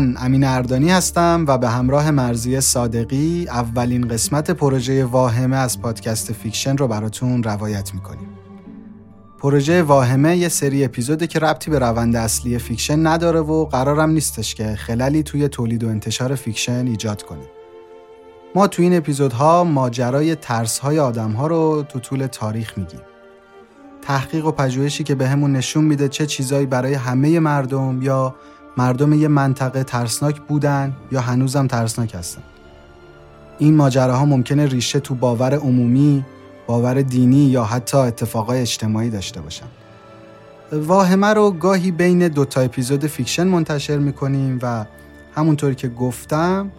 من امین اردانی هستم و به همراه مرضیه صادقی اولین قسمت پروژه واهمه از پادکست فیکشن رو براتون روایت می‌کنیم. پروژه واهمه یه سری اپیزوده که ربطی به روند اصلی فیکشن نداره و قرارم نیستش که خللی توی تولید و انتشار فیکشن ایجاد کنه. ما توی این اپیزودها ماجرای ترسهای آدمها رو تو طول تاریخ میگیم. تحقیق و پژوهشی که بهمون به نشون میده چه چیزایی برای همه مردم یا مردم یه منطقه ترسناک بودن یا هنوزم ترسناک هستن. این ماجراها ممکنه ریشه تو باور عمومی، باور دینی یا حتی اتفاقای اجتماعی داشته باشن. واهمه رو گاهی بین دو تا اپیزود فیکشن منتشر می‌کنیم و همونطوری که گفتم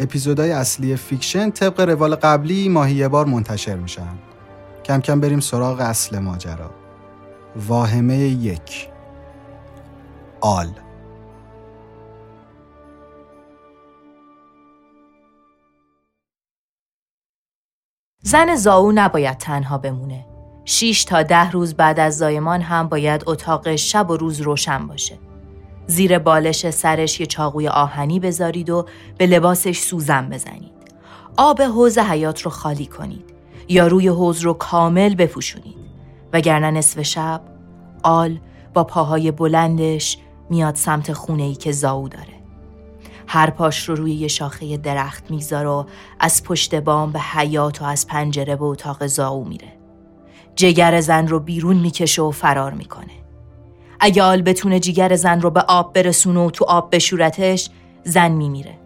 اپیزودهای اصلی فیکشن طبق روال قبلی ماهی یه بار منتشر میشن. کم کم بریم سراغ اصل ماجرا. واهمه یک آل زن زاو نباید تنها بمونه. 6 تا ده روز بعد از زایمان هم باید اتاق شب و روز روشن باشه. زیر بالش سرش یه چاقوی آهنی بذارید و به لباسش سوزن بزنید. آب حوز حیات رو خالی کنید یا روی حوز رو کامل بپوشونید. وگرنه نصف شب آل با پاهای بلندش میاد سمت خونه ای که زاو داره. هر پاش رو روی یه شاخه درخت می‌ذاره و از پشت بام به حیات و از پنجره به اتاق زاو میره. جگر زن رو بیرون می‌کشه و فرار می‌کنه. اگه آل بتونه جگر زن رو به آب برسونه و تو آب بشورتش زن میمیره.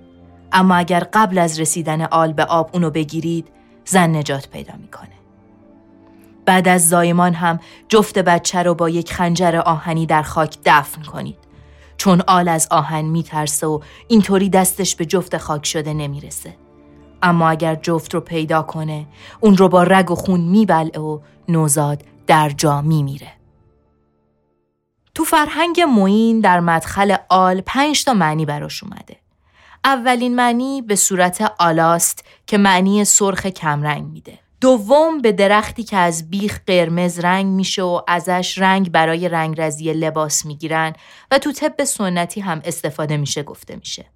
اما اگر قبل از رسیدن آل به آب اونو بگیرید زن نجات پیدا می‌کنه. بعد از زایمان هم جفت بچه رو با یک خنجر آهنی در خاک دفن کنید. چون آل از آهن میترسه و اینطوری دستش به جفت خاک شده نمی‌رسه. اما اگر جفت رو پیدا کنه اون رو با رگ و خون میبلعه و نوزاد در جا میمیره. تو فرهنگ موین در مدخل آل پنج تا معنی براش اومده. اولین معنی به صورت آلاست که معنی سرخ کمرنگ میده. دوم به درختی که از بیخ قرمز رنگ میشه و ازش رنگ برای رنگرزی لباس می‌گیرن و تو طب سنتی هم استفاده میشه گفته میشه.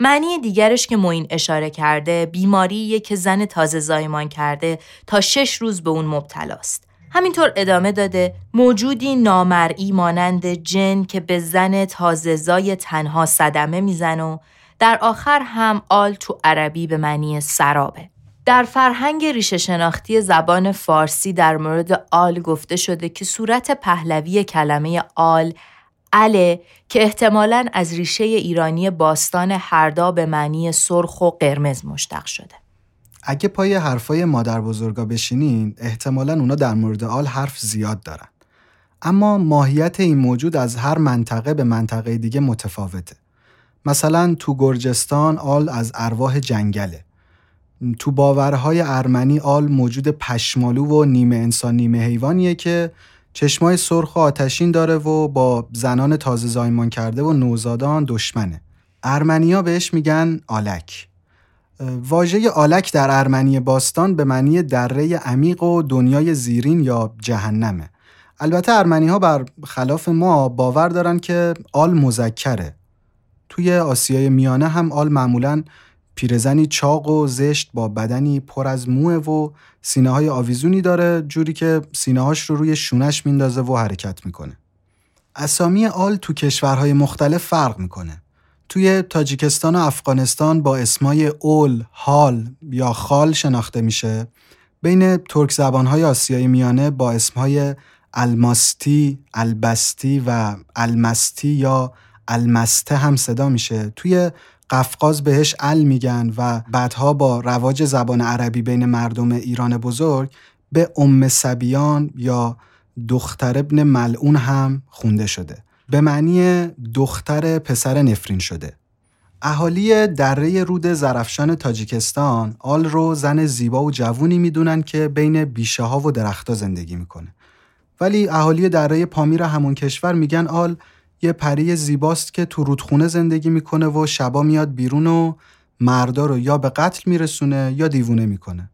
معنی دیگرش که موین اشاره کرده بیماریه که زن تازه زایمان کرده تا شش روز به اون مبتلاست. همینطور ادامه داده موجودی نامرئی مانند جن که به زن تازه زای تنها صدمه میزن و در آخر هم آل تو عربی به معنی سرابه. در فرهنگ ریشه شناختی زبان فارسی در مورد آل گفته شده که صورت پهلوی کلمه آل اله که احتمالاً از ریشه ایرانی باستان هردا به معنی سرخ و قرمز مشتق شده. اگه پای حرفای مادر بزرگا بشینین احتمالا اونا در مورد آل حرف زیاد دارن. اما ماهیت این موجود از هر منطقه به منطقه دیگه متفاوته. مثلا تو گرجستان آل از ارواح جنگله. تو باورهای ارمنی آل موجود پشمالو و نیمه انسان نیمه حیوانیه که چشمای سرخ و آتشین داره و با زنان تازه زایمان کرده و نوزادان دشمنه. ارمنیا بهش میگن آلک. واژه آلک در ارمنی باستان به معنی دره عمیق و دنیای زیرین یا جهنمه. البته ارمنی ها بر خلاف ما باور دارن که آل مذکره. توی آسیای میانه هم آل معمولا پیرزنی چاق و زشت با بدنی پر از موه و سینه های آویزونی داره جوری که سینه هاش رو روی شونش میندازه و حرکت می‌کنه. اسامی آل تو کشورهای مختلف فرق می‌کنه. توی تاجیکستان و افغانستان با اسمای اول، حال یا خال شناخته میشه. بین ترک زبانهای آسیای میانه با اسمهای الماستی، البستی و المستی یا المسته هم صدا میشه. توی قفقاز بهش ال میگن و بعدها با رواج زبان عربی بین مردم ایران بزرگ به ام سبیان یا دختر ابن ملعون هم خونده شده. به معنی دختر پسر نفرین شده. اهالی دره رود زرفشان تاجیکستان آل رو زن زیبا و جوونی می‌دونن که بین بیشه ها و درختها زندگی می‌کنه. ولی اهالی دره پامیر همون کشور میگن آل یه پری زیباست که تو رودخونه زندگی می‌کنه و شبا میاد بیرون و مردا رو یا به قتل میرسونه یا دیوونه می‌کنه.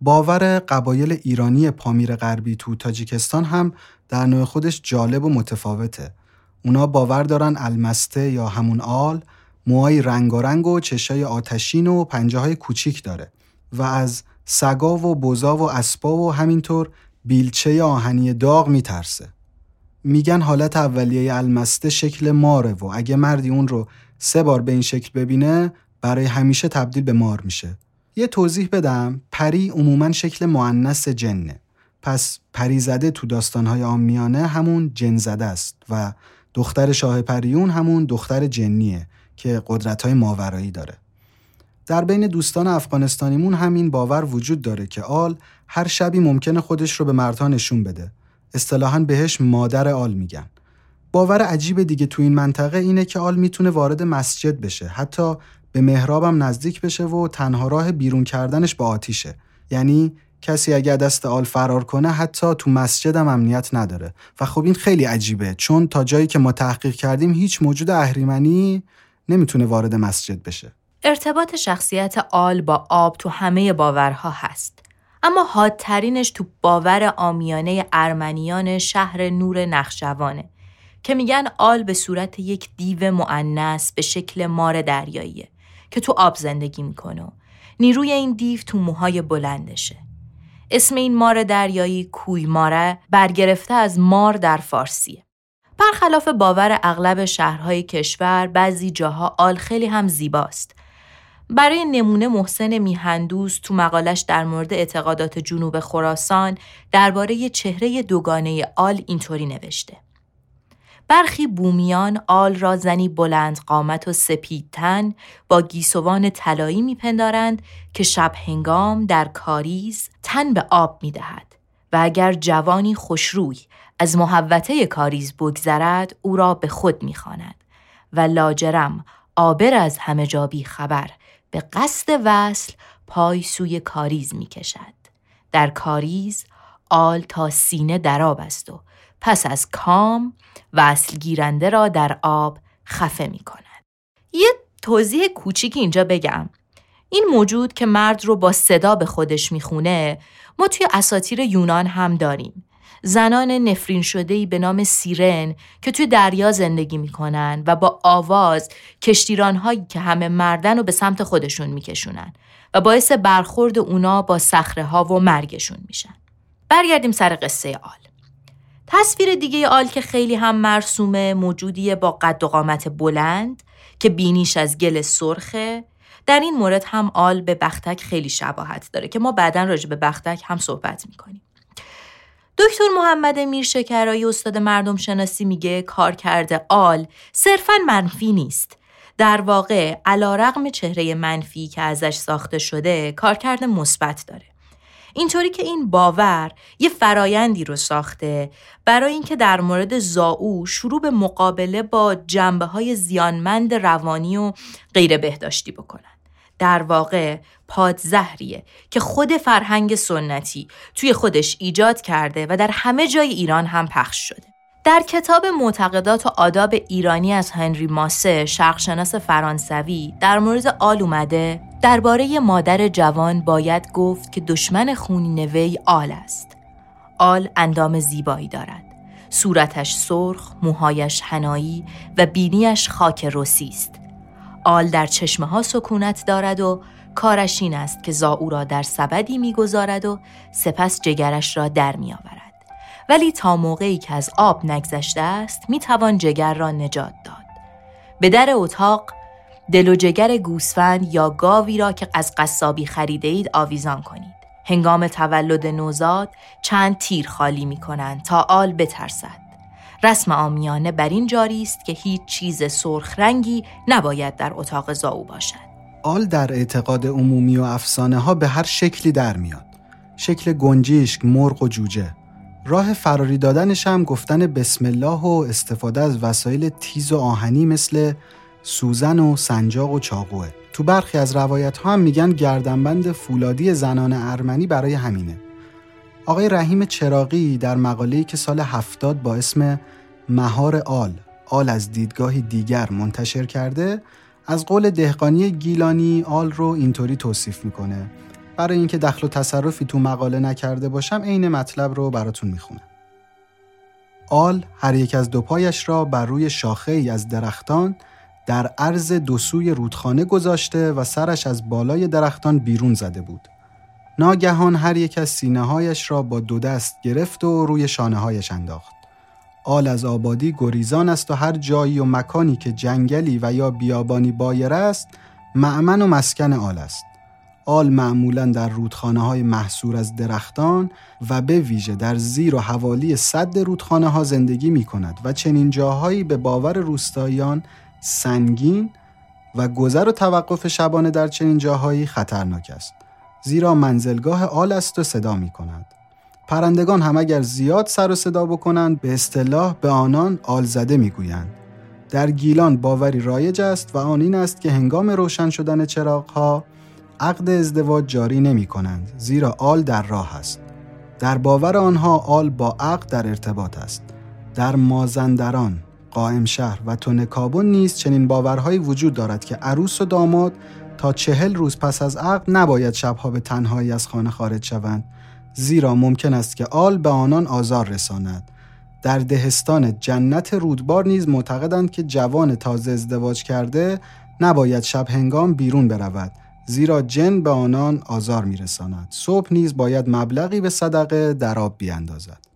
باور قبایل ایرانی پامیر غربی تو تاجیکستان هم در نوع خودش جالب و متفاوته. اونا باور دارن المسته یا همون آل موهای رنگارنگ و چشای آتشین و پنجه های کوچیک داره و از سگا و بزا و اسبا و همینطور بیلچه آهنی داغ میترسه. میگن حالت اولیه المسته شکل ماره و اگه مردی اون رو سه بار به این شکل ببینه برای همیشه تبدیل به مار میشه. یه توضیح بدم پری عموما شکل معنس جنه. پس پری زده تو داستانهای آمیانه همون جن زده است و دختر شاه پریون همون دختر جنیه که قدرتهای ماورایی داره. در بین دوستان افغانستانیمون همین باور وجود داره که آل هر شبی ممکنه خودش رو به مردها نشون بده اصطلاحا بهش مادر آل میگن. باور عجیب دیگه تو این منطقه اینه که آل می‌تونه وارد مسجد بشه حتی به محرابم نزدیک بشه و تنها راه بیرون کردنش با آتیشه. یعنی کسی اگر دست آل فرار کنه حتی تو مسجد هم امنیت نداره. و خب این خیلی عجیبه چون تا جایی که ما تحقیق کردیم هیچ موجود اهریمنی نمی‌تونه وارد مسجد بشه. ارتباط شخصیت آل با آب تو همه باورها هست. اما حادترینش تو باور آمیانه ارمنیان شهر نور نخجوانه که میگن آل به صورت یک دیو معنس به شکل مار دریاییه که تو آب زندگی می‌کنه نیروی این دیو تو موهای بلندشه. اسم این مار دریایی کوی ماره برگرفته از مار در فارسیه. برخلاف باور اغلب شهرهای کشور بعضی جاها آل خیلی هم زیباست برای نمونه محسن میهندوس تو مقالش در مورد اعتقادات جنوب خراسان درباره چهره دوگانه آل اینطوری نوشته. برخی بومیان آل را زنی بلند قامت و سپیدتن با گیسوان طلایی میپندارند که شب هنگام در کاریز تن به آب می‌دهد و اگر جوانی خوشروی از محوته کاریز بگذرد او را به خود می‌خواند و لاجرم آبر از همه جا خبر به قصد وصل پای سوی کاریز می کشد. در کاریز آل تا سینه در آب است و پس از کام وصل گیرنده را در آب خفه می کند. یه توضیح کوچیک اینجا بگم. این موجود که مرد رو با صدا به خودش می‌خونه ما توی اساتیر یونان هم داریم. زنان نفرین شده به نام سیرن که توی دریا زندگی می‌کنن و با آواز کشتیران هایی که همه مردن رو به سمت خودشون میکشونن و باعث برخورد اونا با صخره ها و مرگشون میشن. برگردیم سر قصه آل. تصویر دیگه آل که خیلی هم مرسومه موجودیه با قد و قامت بلند که بینیش از گل سرخه در این مورد هم آل به بختک خیلی شباهت داره که ما بعدا راجع به بختک هم صحبت می‌کنیم. دکتر محمد میرشکرایی استاد مردم شناسی میگه کار کرده آل صرفا منفی نیست. در واقع علا رقم چهره منفی که ازش ساخته شده کارکرد مثبت داره. اینطوری که این باور یه فرایندی رو ساخته برای اینکه در مورد زاو شروع به مقابله با جنبه های زیانمند روانی و غیر بهداشتی بکنن. در واقع پادزهریه که خود فرهنگ سنتی توی خودش ایجاد کرده و در همه جای ایران هم پخش شده. در کتاب معتقدات و آداب ایرانی از هنری ماسه شرقشناس فرانسوی در مورد آل اومده درباره مادر جوان باید گفت که دشمن خونین وی آل است. آل اندام زیبایی دارد. صورتش سرخ، موهایش هنایی و بینیش خاک رسی است. آل در چشمه ها سکونت دارد و کارش این است که زاو را در سبدی می‌گذارد و سپس جگرش را در میآورد. ولی تا موقعی که از آب نگذشته است می توان جگر را نجات داد. به در اتاق دل و جگر گوسفند یا گاوی را که از قصابی خریده اید آویزان کنید. هنگام تولد نوزاد چند تیر خالی می کنند تا آل بترسد. رسم آمیانه بر این جاری است که هیچ چیز سرخ رنگی نباید در اتاق زاو باشد. آل در اعتقاد عمومی و افسانه ها به هر شکلی در میاد. شکل گنجیشک، مرغ و جوجه. راه فراری دادنش هم گفتن بسم الله و استفاده از وسایل تیز و آهنی مثل سوزن و سنجاق و چاقوه. تو برخی از روایت ها هم میگن گردنبند فولادی زنان ارمنی برای همینه. آقای رحیم چراقی در مقاله‌ای که سال هفتاد با اسم مهار آل آل از دیدگاهی دیگر منتشر کرده از قول دهقانی گیلانی آل رو اینطوری توصیف می‌کنه برای اینکه دخل و تصرفی تو مقاله نکرده باشم عین مطلب رو براتون می‌خونم. آل هر یک از دو پایش را بر روی شاخه ای از درختان در عرض دو سوی رودخانه گذاشته و سرش از بالای درختان بیرون زده بود. ناگهان هر یک از سینه هایش را با دو دست گرفت و روی شانه هایش انداخت. آل از آبادی گریزان است و هر جایی و مکانی که جنگلی و یا بیابانی بایر است معمن و مسکن آل است. آل معمولا در رودخانه های محصور از درختان و به ویژه در زیر و حوالی صد رودخانه ها زندگی می کند و چنین جاهایی به باور روستاییان سنگین و گذر و توقف شبانه در چنین جاهایی خطرناک است زیرا منزلگاه آل است و صدا می کند پرندگان هم اگر زیاد سر و صدا بکنند به اصطلاح به آنان آل زده می گویند. در گیلان باوری رایج است و آن این است که هنگام روشن شدن چراغ ها عقد ازدواج جاری نمی کنند زیرا آل در راه است. در باور آنها آل با عقد در ارتباط است. در مازندران، قائم شهر و تونکابون نیز چنین باورهایی وجود دارد که عروس و داماد تا چهل روز پس از عقد نباید شبها به تنهایی از خانه خارج شوند. زیرا ممکن است که آل به آنان آزار رساند. در دهستان جنت رودبار نیز معتقدند که جوان تازه ازدواج کرده نباید شب هنگام بیرون برود. زیرا جن به آنان آزار میرساند. صبح نیز باید مبلغی به صدقه در آب بیاندازد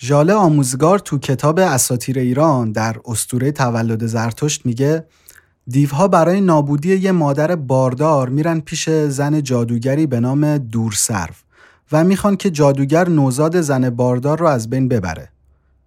ژاله آموزگار تو کتاب اساتیر ایران در استوره تولد زرتشت میگه دیوها برای نابودی یه مادر باردار میرن پیش زن جادوگری به نام دورسرو و می‌خوان که جادوگر نوزاد زن باردار رو از بین ببره.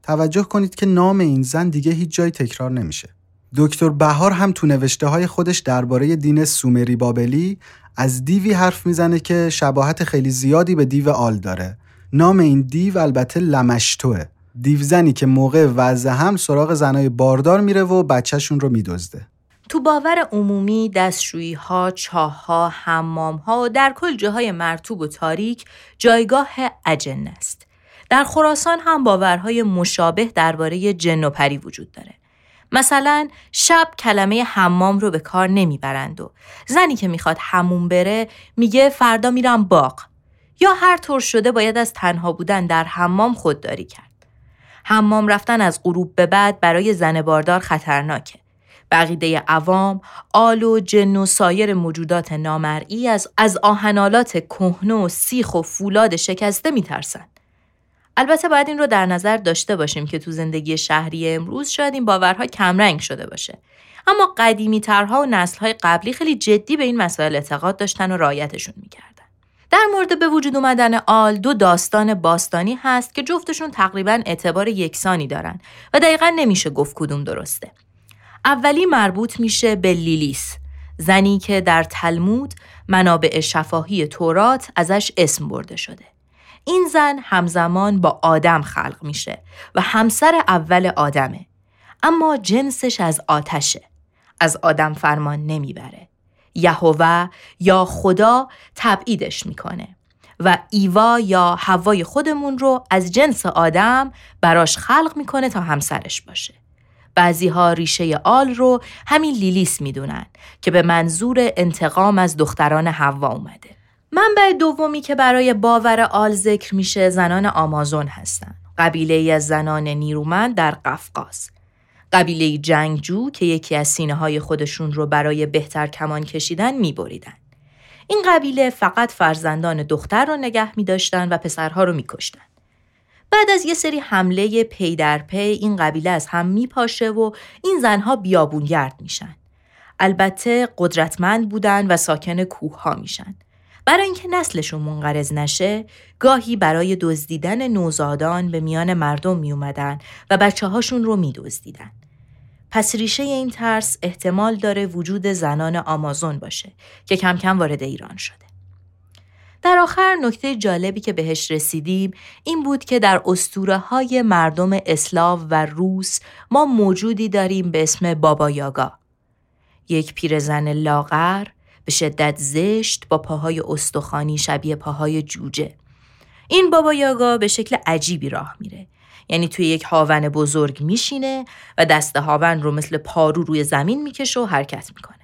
توجه کنید که نام این زن دیگه هیچ جای تکرار نمیشه. دکتر بهار هم تو نوشته های خودش درباره دین سومری بابلی از دیوی حرف می‌زنه که شباهت خیلی زیادی به دیو آل داره نام این دیو البته لمشتوه دیوزنی که موقع وضع هم سراغ زنای باردار میره و بچهشون رو میدزده تو باور عمومی دستشویی ها، چاه ها، حمام ها و در کل جاهای مرتوب و تاریک جایگاه اجن است. در خراسان هم باورهای مشابه درباره جن و پری وجود داره. مثلا شب کلمه حمام رو به کار نمی‌برند و زنی که می‌خواد همون بره میگه فردا میرم باغ یا هر طور شده باید از تنها بودن در حمام خودداری کرد. حمام رفتن از غروب به بعد برای زن باردار خطرناکه. بقیده عوام، آل و جن و سایر موجودات نامرئی از از آهنالات کهنه و سیخ و فولاد شکسته میترسن. البته باید این رو در نظر داشته باشیم که تو زندگی شهری امروز شاید این باورها کمرنگ شده باشه. اما قدیمی ترها و نسلهای قبلی خیلی جدی به این مسائل اعتقاد داشتن و رایتشون می‌کردن. در مورد به وجود اومدن آل دو داستان باستانی هست که جفتشون تقریبا اعتبار یکسانی دارن و دقیقا نمیشه گفت کدوم درسته. اولی مربوط میشه به لیلیس زنی که در تلمود منابع شفاهی تورات ازش اسم برده شده. این زن همزمان با آدم خلق میشه و همسر اول آدمه. اما جنسش از آتشه. از آدم فرمان نمی‌بره. یهوه یا خدا تبعیدش می‌کنه و ایوا یا هوای خودمون رو از جنس آدم براش خلق می‌کنه تا همسرش باشه. بعضی ها ریشه آل رو همین لیلیس می‌دونن که به منظور انتقام از دختران حوا اومده. منبع دومی که برای باور آل ذکر میشه زنان آمازون هستن. قبیله از زنان نیرومند در قفقاز. قبیله جنگجو که یکی از سینه های خودشون رو برای بهتر کمان کشیدن میبریدن. این قبیله فقط فرزندان دختر رو نگه می داشتن و پسرها رو می کشتن. بعد از یه سری حمله پی در پی این قبیله از هم می پاشه و این زنها بیابونگرد میشن. البته قدرتمند بودن و ساکن کوه ها میشن. برای اینکه نسلشون منقرض نشه گاهی برای دزدیدن نوزادان به میان مردم می اومدن و بچه هاشون رو می دزدیدن. پس ریشه این ترس احتمال داره وجود زنان آمازون باشه که کم کم وارد ایران شده. در آخر نکته جالبی که بهش رسیدیم این بود که در اسطوره های مردم اسلاو و روس ما موجودی داریم به اسم بابا یاگا. یک پیرزن لاغر به شدت زشت با پاهای استخوانی شبیه پاهای جوجه. این بابا یاگا به شکل عجیبی راه میره. یعنی توی یک هاون بزرگ میشینه و دست هاون رو مثل پارو روی زمین می‌کشه و حرکت می‌کنه.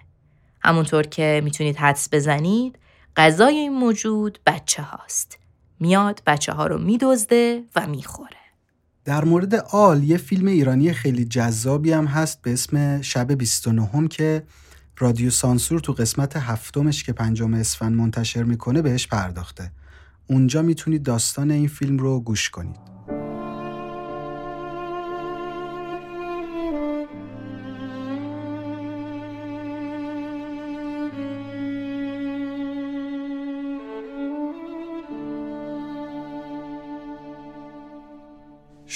همونطور که می‌تونید حدس بزنید غذای این موجود بچه هاست. میاد بچه ها رو میدزده و می‌خوره. در مورد آل یه فیلم ایرانی خیلی جذابی هم هست به اسم شب 29 که رادیو سانسور تو قسمت هفتمش که پنجم اسفند منتشر می‌کنه بهش پرداخته. اونجا می‌تونید داستان این فیلم رو گوش کنید.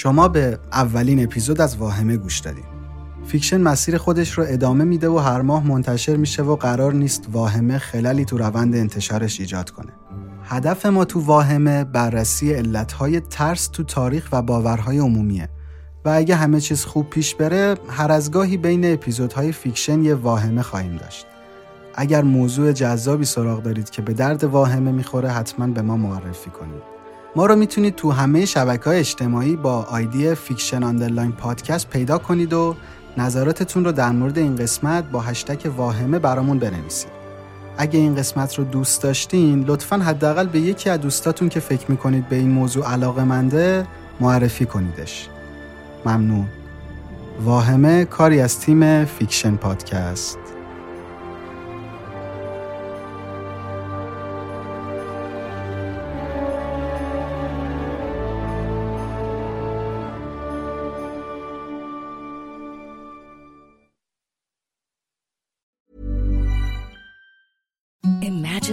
شما به اولین اپیزود از واهمه گوش دادید. فیکشن مسیر خودش رو ادامه میده و هر ماه منتشر میشه و قرار نیست واهمه خللی تو روند انتشارش ایجاد کنه. هدف ما تو واهمه بررسی علتهای ترس تو تاریخ و باورهای عمومیه و اگه همه چیز خوب پیش بره هر از گاهی بین اپیزودهای فیکشن یه واهمه خواهیم داشت. اگر موضوع جذابی سراغ دارید که به درد واهمه می‌خوره حتما به ما معرفی کنید. ما رو می‌تونید تو همه شبکه های اجتماعی با آیدی fiction underline podcast پیدا کنید و نظراتتون رو در مورد این قسمت با هشتک واهمه برامون بنویسید. اگه این قسمت رو دوست داشتین لطفا حداقل به یکی از دوستاتون که فکر می‌کنید به این موضوع علاقه منده معرفی کنیدش. ممنون. واهمه کاری از تیم فیکشن پادکست